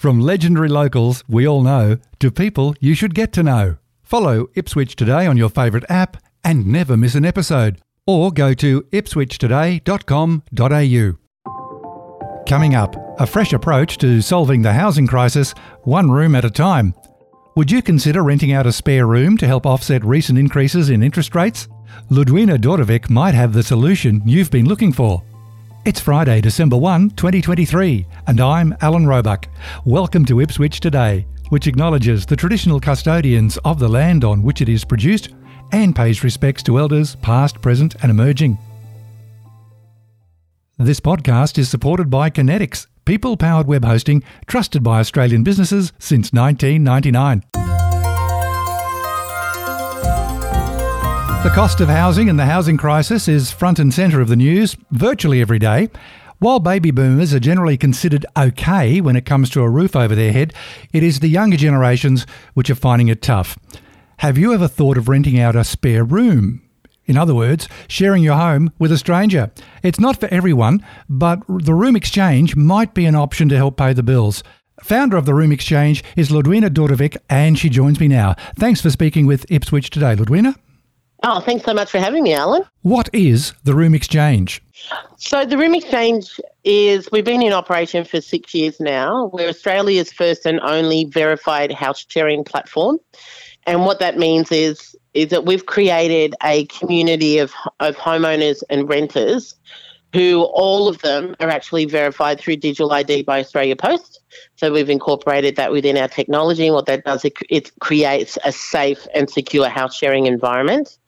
From legendary locals we all know to people you should get to know. Follow Ipswich Today on your favourite app and never miss an episode. Or go to ipswichtoday.com.au. Coming up, a fresh approach to solving the housing crisis, one room at a time. Would you consider renting out a spare room to help offset recent increases in interest rates? Ludwina Dautovic might have the solution you've been looking for. It's Friday, December 1, 2023, and I'm Alan Roebuck. Welcome to Ipswich Today, which acknowledges the traditional custodians of the land on which it is produced and pays respects to elders past, present, and emerging. This podcast is supported by Kinetics, people powered web hosting trusted by Australian businesses since 1999. The cost of housing and the housing crisis is front and centre of the news virtually every day. While baby boomers are generally considered okay when it comes to a roof over their head, it is the younger generations which are finding it tough. Have you ever thought of renting out a spare room? In other words, sharing your home with a stranger. It's not for everyone, but the room exchange might be an option to help pay the bills. Founder of the Room Xchange is Ludwina Dautovic, and she joins me now. Thanks for speaking with Ipswich today, Ludwina. Oh, thanks so much for having me, Alan. What is the Room Xchange? So, the Room Xchange is we've been in operation for six years now. We're Australia's first and only verified house sharing platform. And what that means is is that we've created a community of, of homeowners and renters who all of them are actually verified through digital ID by Australia Post. So we've incorporated that within our technology. And what that does, it, it creates a safe and secure house sharing environment.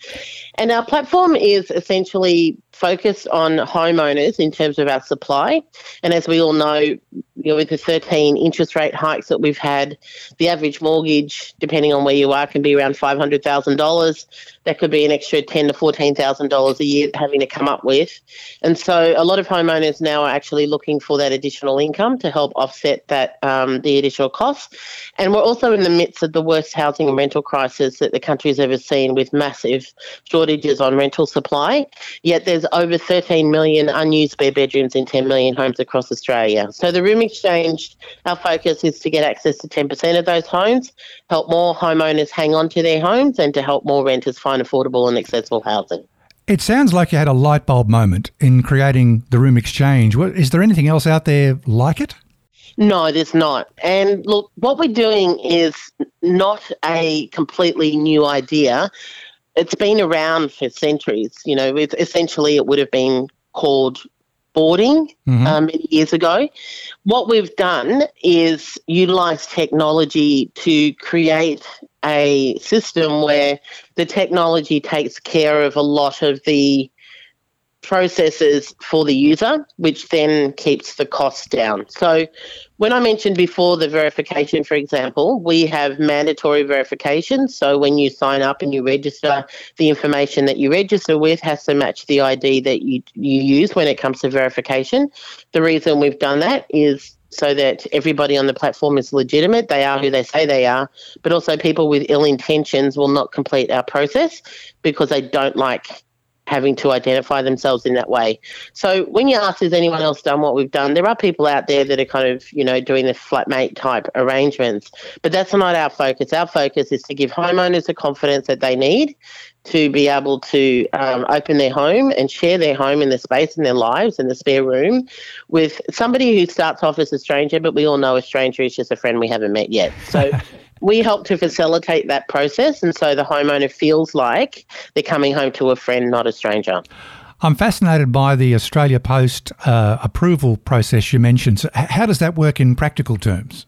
And our platform is essentially focused on homeowners in terms of our supply. And as we all know, you know, with the 13 interest rate hikes that we've had, the average mortgage, depending on where you are, can be around $500,000. That could be an extra ten to $14,000 a year having to come up with. And so a lot of homeowners now are actually looking for that additional income to help offset that um, the additional costs. And we're also in the midst of the worst housing and rental crisis that the country's ever seen with massive shortages on rental supply. Yet there's over 13 million unused spare bedrooms in 10 million homes across Australia. So the Room Xchange, our focus is to get access to 10% of those homes, help more homeowners hang on to their homes, and to help more renters find affordable and accessible housing. It sounds like you had a light bulb moment in creating the Room Xchange. Is there anything else out there like it? No, there's not. And look, what we're doing is not a completely new idea. It's been around for centuries. You know, it's, essentially, it would have been called boarding mm-hmm. um, many years ago. What we've done is utilize technology to create a system where the technology takes care of a lot of the processes for the user, which then keeps the cost down. So, when I mentioned before the verification, for example, we have mandatory verification. So, when you sign up and you register, the information that you register with has to match the ID that you, you use when it comes to verification. The reason we've done that is so that everybody on the platform is legitimate. They are who they say they are, but also people with ill intentions will not complete our process because they don't like having to identify themselves in that way. So when you ask, has anyone else done what we've done? There are people out there that are kind of, you know, doing the flatmate type arrangements, but that's not our focus. Our focus is to give homeowners the confidence that they need to be able to um, open their home and share their home and the space and their lives in the spare room with somebody who starts off as a stranger, but we all know a stranger is just a friend we haven't met yet. So we help to facilitate that process, and so the homeowner feels like they're coming home to a friend, not a stranger. I'm fascinated by the Australia Post uh, approval process you mentioned. So how does that work in practical terms?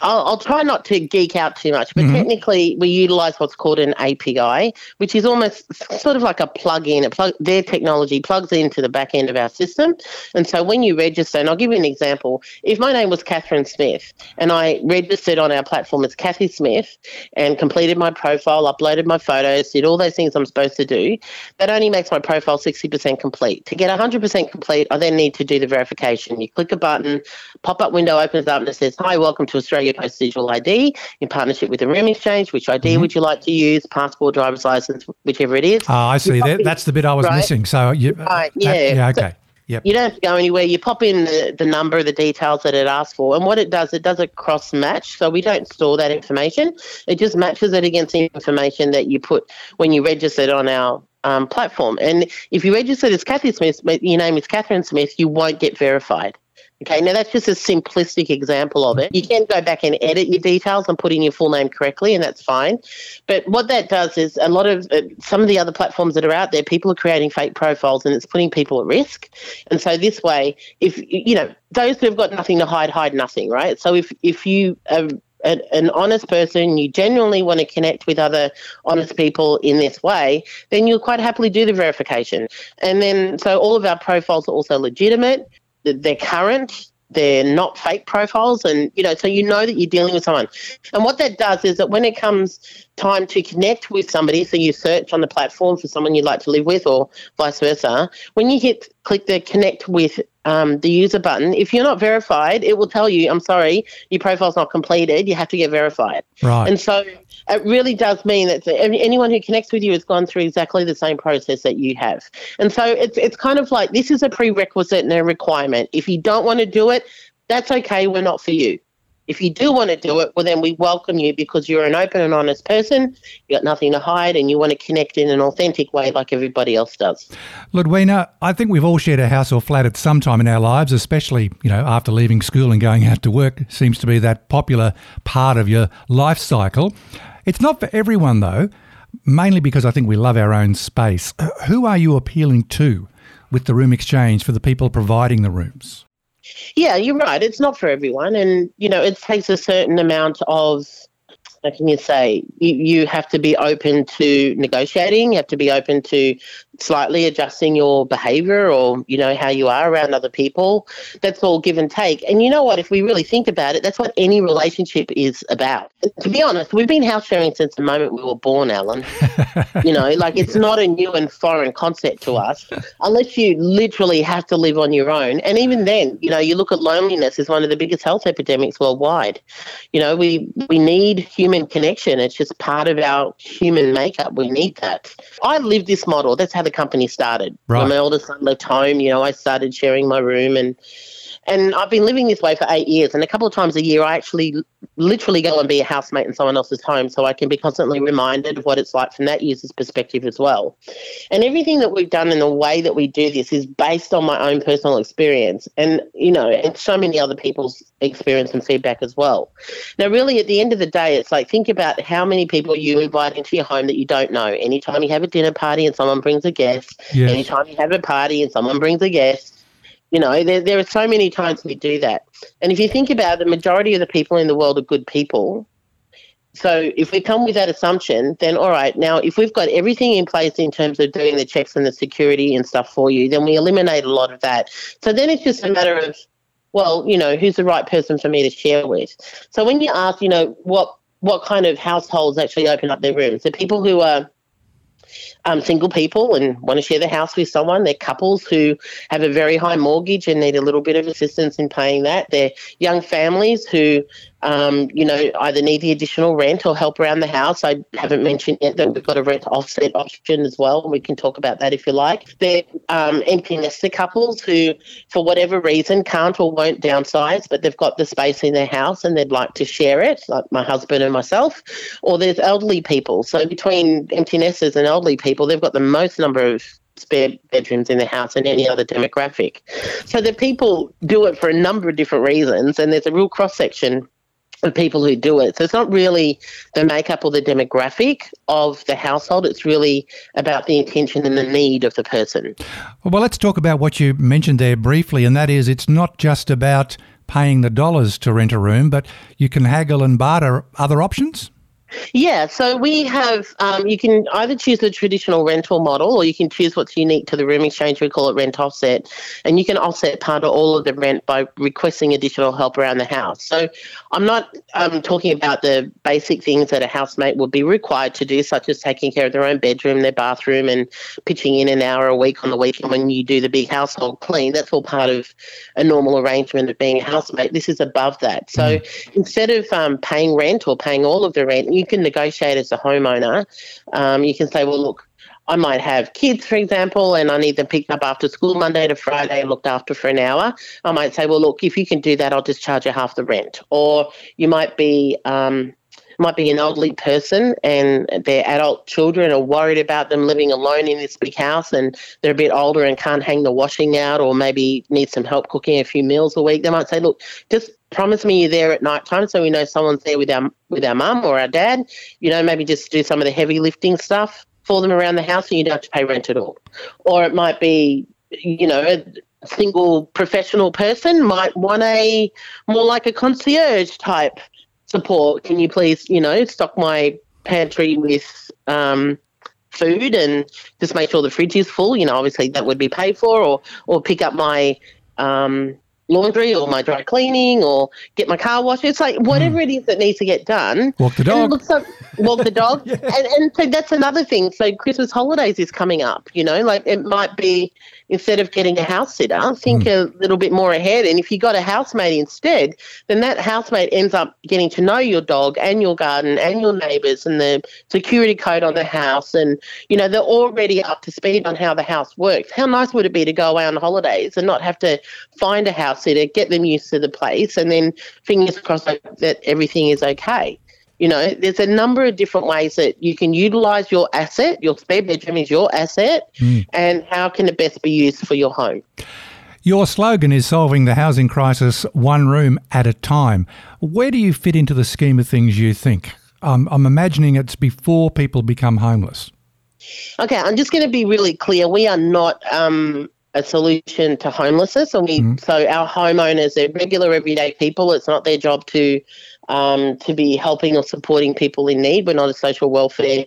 I'll, I'll, try not to geek out too much, but mm-hmm. technically we utilize what's called an API, which is almost sort of like a plug-in. plug, their technology plugs into the back end of our system. And so when you register, and I'll give you an example. If my name was Catherine Smith and I registered on our platform as Kathy Smith and completed my profile, uploaded my photos, did all those things I'm supposed to do, that only makes my profile 60% complete. To get 100% complete, I then need to do the verification. You click a button, pop-up window opens up and it says, hi, welcome to Australia Australia Post Digital ID in partnership with the Room Xchange. Which ID mm-hmm. would you like to use? Passport, driver's license, whichever it is. Oh, I see. That, that's the bit I was right? missing. So, you, right, yeah. That, yeah, okay. Yep. You don't have to go anywhere. You pop in the, the number, the details that it asks for, and what it does, it does a cross match. So we don't store that information. It just matches it against the information that you put when you registered on our um, platform. And if you registered as Kathy Smith, your name is Catherine Smith, you won't get verified. Okay, now that's just a simplistic example of it. You can go back and edit your details and put in your full name correctly, and that's fine. But what that does is a lot of uh, some of the other platforms that are out there, people are creating fake profiles and it's putting people at risk. And so this way, if you know those who have got nothing to hide, hide nothing, right? So if if you are an honest person, you genuinely want to connect with other honest people in this way, then you'll quite happily do the verification. And then, so all of our profiles are also legitimate they're current they're not fake profiles and you know so you know that you're dealing with someone. And what that does is that when it comes time to connect with somebody so you search on the platform for someone you'd like to live with or vice versa when you hit click the connect with um, the user button if you're not verified it will tell you i'm sorry your profile's not completed you have to get verified. Right. And so it really does mean that anyone who connects with you has gone through exactly the same process that you have. And so it's it's kind of like this is a prerequisite and a requirement. If you don't want to do it, that's okay. We're not for you. If you do want to do it, well, then we welcome you because you're an open and honest person. You've got nothing to hide, and you want to connect in an authentic way, like everybody else does. Ludwina, I think we've all shared a house or flat at some time in our lives, especially you know after leaving school and going out to work. Seems to be that popular part of your life cycle. It's not for everyone, though, mainly because I think we love our own space. Uh, who are you appealing to with the room exchange for the people providing the rooms? Yeah, you're right. It's not for everyone. And, you know, it takes a certain amount of how can you say you, you have to be open to negotiating you have to be open to slightly adjusting your behavior or you know how you are around other people. That's all give and take. And you know what? If we really think about it that's what any relationship is about. To be honest we've been house sharing since the moment we were born alan. You know like it's not a new and foreign concept to us unless you literally have to live on your own. And even then you know you look at loneliness as one of the biggest health epidemics worldwide. You know we we need human connection it's just part of our human makeup we need that i live this model that's how how the company started. Right. When my oldest son left home, you know, I started sharing my room and and I've been living this way for eight years. And a couple of times a year, I actually literally go and be a housemate in someone else's home so I can be constantly reminded of what it's like from that user's perspective as well. And everything that we've done and the way that we do this is based on my own personal experience and, you know, and so many other people's experience and feedback as well. Now, really, at the end of the day, it's like think about how many people you invite into your home that you don't know. Anytime you have a dinner party and someone brings a guest, yes. anytime you have a party and someone brings a guest, you know, there, there are so many times we do that. And if you think about it, the majority of the people in the world are good people. So if we come with that assumption, then all right, now if we've got everything in place in terms of doing the checks and the security and stuff for you, then we eliminate a lot of that. So then it's just a matter of, well, you know, who's the right person for me to share with. So when you ask, you know, what what kind of households actually open up their rooms, the people who are um, single people and want to share the house with someone. They're couples who have a very high mortgage and need a little bit of assistance in paying that. They're young families who um, you know, either need the additional rent or help around the house. I haven't mentioned yet that we've got a rent offset option as well. We can talk about that if you like. They're um, empty nester couples who, for whatever reason, can't or won't downsize, but they've got the space in their house and they'd like to share it, like my husband and myself. Or there's elderly people. So between empty nesters and elderly people, they've got the most number of spare bedrooms in the house and any other demographic. So the people do it for a number of different reasons, and there's a real cross section the people who do it. So it's not really the makeup or the demographic of the household. It's really about the intention and the need of the person. Well, let's talk about what you mentioned there briefly, and that is it's not just about paying the dollars to rent a room, but you can haggle and barter other options. Yeah, so we have, um, you can either choose the traditional rental model or you can choose what's unique to the room exchange. We call it rent offset. And you can offset part of all of the rent by requesting additional help around the house. So I'm not um, talking about the basic things that a housemate would be required to do, such as taking care of their own bedroom, their bathroom, and pitching in an hour a week on the weekend when you do the big household clean. That's all part of a normal arrangement of being a housemate. This is above that. So mm. instead of um, paying rent or paying all of the rent, you can negotiate as a homeowner. Um, you can say, well, look, I might have kids, for example, and I need them picked up after school Monday to Friday, looked after for an hour. I might say, well, look, if you can do that, I'll just charge you half the rent. Or you might be um, might be an elderly person and their adult children are worried about them living alone in this big house and they're a bit older and can't hang the washing out or maybe need some help cooking a few meals a week. They might say, look, just promise me you're there at night time so we know someone's there with our with our mum or our dad. You know, maybe just do some of the heavy lifting stuff for them around the house and you don't have to pay rent at all. Or it might be, you know, a single professional person might want a more like a concierge type support. Can you please, you know, stock my pantry with um, food and just make sure the fridge is full? You know, obviously that would be paid for, or or pick up my um, laundry or my dry cleaning or get my car washed. It's like whatever mm. it is that needs to get done. Walk the dog. Like, walk the dog. yeah. and, and so that's another thing. So Christmas holidays is coming up, you know, like it might be instead of getting a house sitter, think mm. a little bit more ahead. And if you got a housemate instead, then that housemate ends up getting to know your dog and your garden and your neighbours and the security code on the house. And, you know, they're already up to speed on how the house works. How nice would it be to go away on holidays and not have to find a house sitter, get them used to the place, and then fingers crossed that everything is okay? You know, there's a number of different ways that you can utilize your asset. Your spare bedroom is your asset, mm. and how can it best be used for your home? Your slogan is solving the housing crisis one room at a time. Where do you fit into the scheme of things, you think? Um, I'm imagining it's before people become homeless. Okay, I'm just going to be really clear. We are not um, a solution to homelessness. And we, mm So our homeowners, they're regular, everyday people. It's not their job to um, to be helping or supporting people in need. We're not a social welfare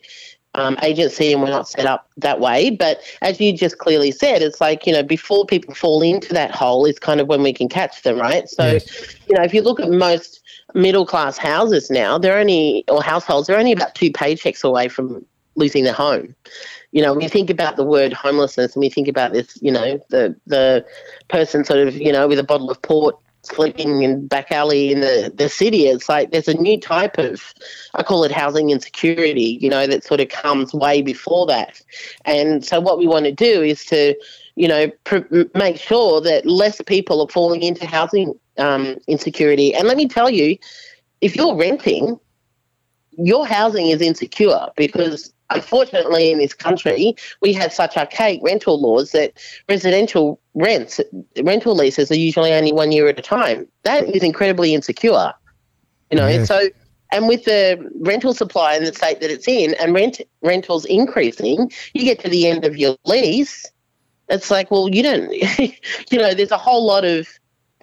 um, agency and we're not set up that way. But as you just clearly said, it's like, you know, before people fall into that hole is kind of when we can catch them, right? So, yes. you know, if you look at most middle class houses now, they're only, or households, they're only about two paychecks away from losing their home. You know, when you think about the word homelessness and we think about this, you know, the the person sort of, you know, with a bottle of port sleeping in back alley in the, the city. It's like there's a new type of, I call it housing insecurity, you know, that sort of comes way before that. And so what we want to do is to, you know, pr- make sure that less people are falling into housing um, insecurity. And let me tell you, if you're renting, your housing is insecure because unfortunately in this country we have such archaic rental laws that residential rents rental leases are usually only one year at a time that is incredibly insecure you know yes. so and with the rental supply in the state that it's in and rent rentals increasing you get to the end of your lease it's like well you don't you know there's a whole lot of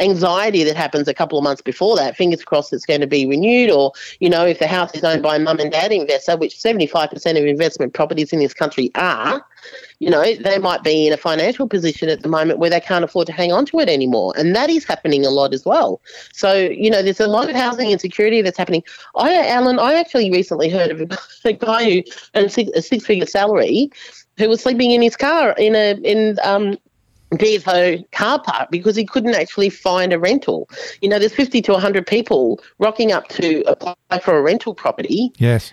anxiety that happens a couple of months before that. Fingers crossed it's going to be renewed, or you know, if the house is owned by a mum and dad investor, which 75% of investment properties in this country are, you know, they might be in a financial position at the moment where they can't afford to hang on to it anymore, and that is happening a lot as well. So you know, there's a lot of housing insecurity that's happening. I, Alan, I actually recently heard of a guy who earned a six-figure salary who was sleeping in his car in a in um, DFO car park because he couldn't actually find a rental. You know, there's 50 to 100 people rocking up to apply for a rental property. Yes.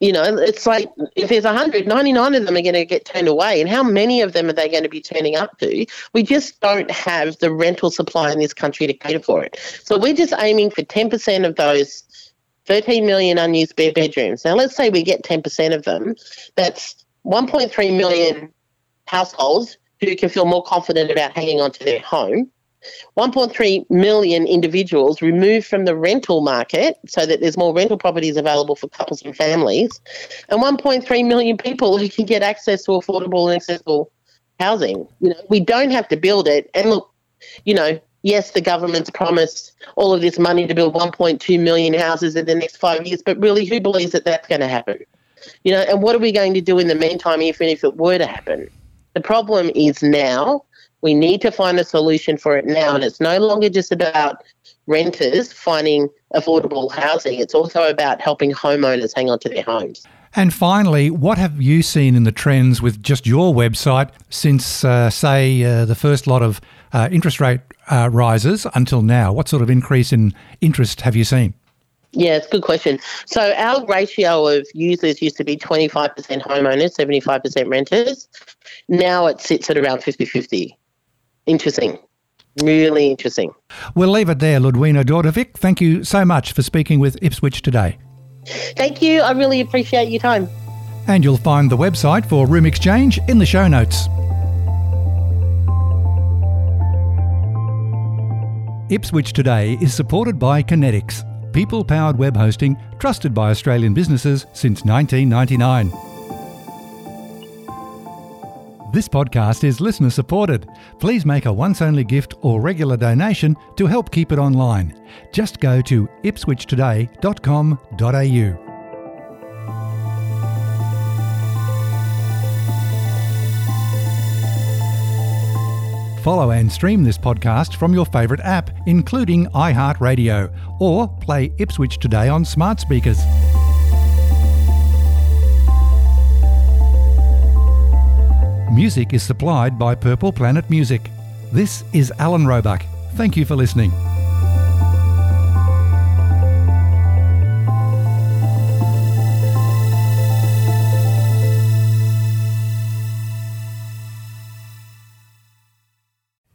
You know, it's like if there's 100, 99 of them are going to get turned away. And how many of them are they going to be turning up to? We just don't have the rental supply in this country to cater for it. So we're just aiming for 10% of those 13 million unused spare bedrooms. Now, let's say we get 10% of them. That's 1.3 million households who can feel more confident about hanging on to their home. 1.3 million individuals removed from the rental market so that there's more rental properties available for couples and families, and 1.3 million people who can get access to affordable and accessible housing. You know, we don't have to build it. And look, you know, yes, the government's promised all of this money to build 1.2 million houses in the next five years, but really, who believes that that's going to happen? You know, and what are we going to do in the meantime, even if it were to happen? The problem is now. We need to find a solution for it now. And it's no longer just about renters finding affordable housing, it's also about helping homeowners hang on to their homes. And finally, what have you seen in the trends with just your website since, uh, say, uh, the first lot of uh, interest rate uh, rises until now? What sort of increase in interest have you seen? Yeah, it's a good question. So our ratio of users used to be 25% homeowners, 75% renters. Now it sits at around 50-50. Interesting. Really interesting. We'll leave it there, Ludwina Dautovic. Thank you so much for speaking with Ipswich today. Thank you. I really appreciate your time. And you'll find the website for Room Xchange in the show notes. Ipswich Today is supported by Kinetics, people powered web hosting trusted by Australian businesses since 1999. This podcast is listener supported. Please make a once only gift or regular donation to help keep it online. Just go to ipswichtoday.com.au. Follow and stream this podcast from your favourite app, including iHeartRadio, or play Ipswich Today on smart speakers. Music is supplied by Purple Planet Music. This is Alan Roebuck. Thank you for listening.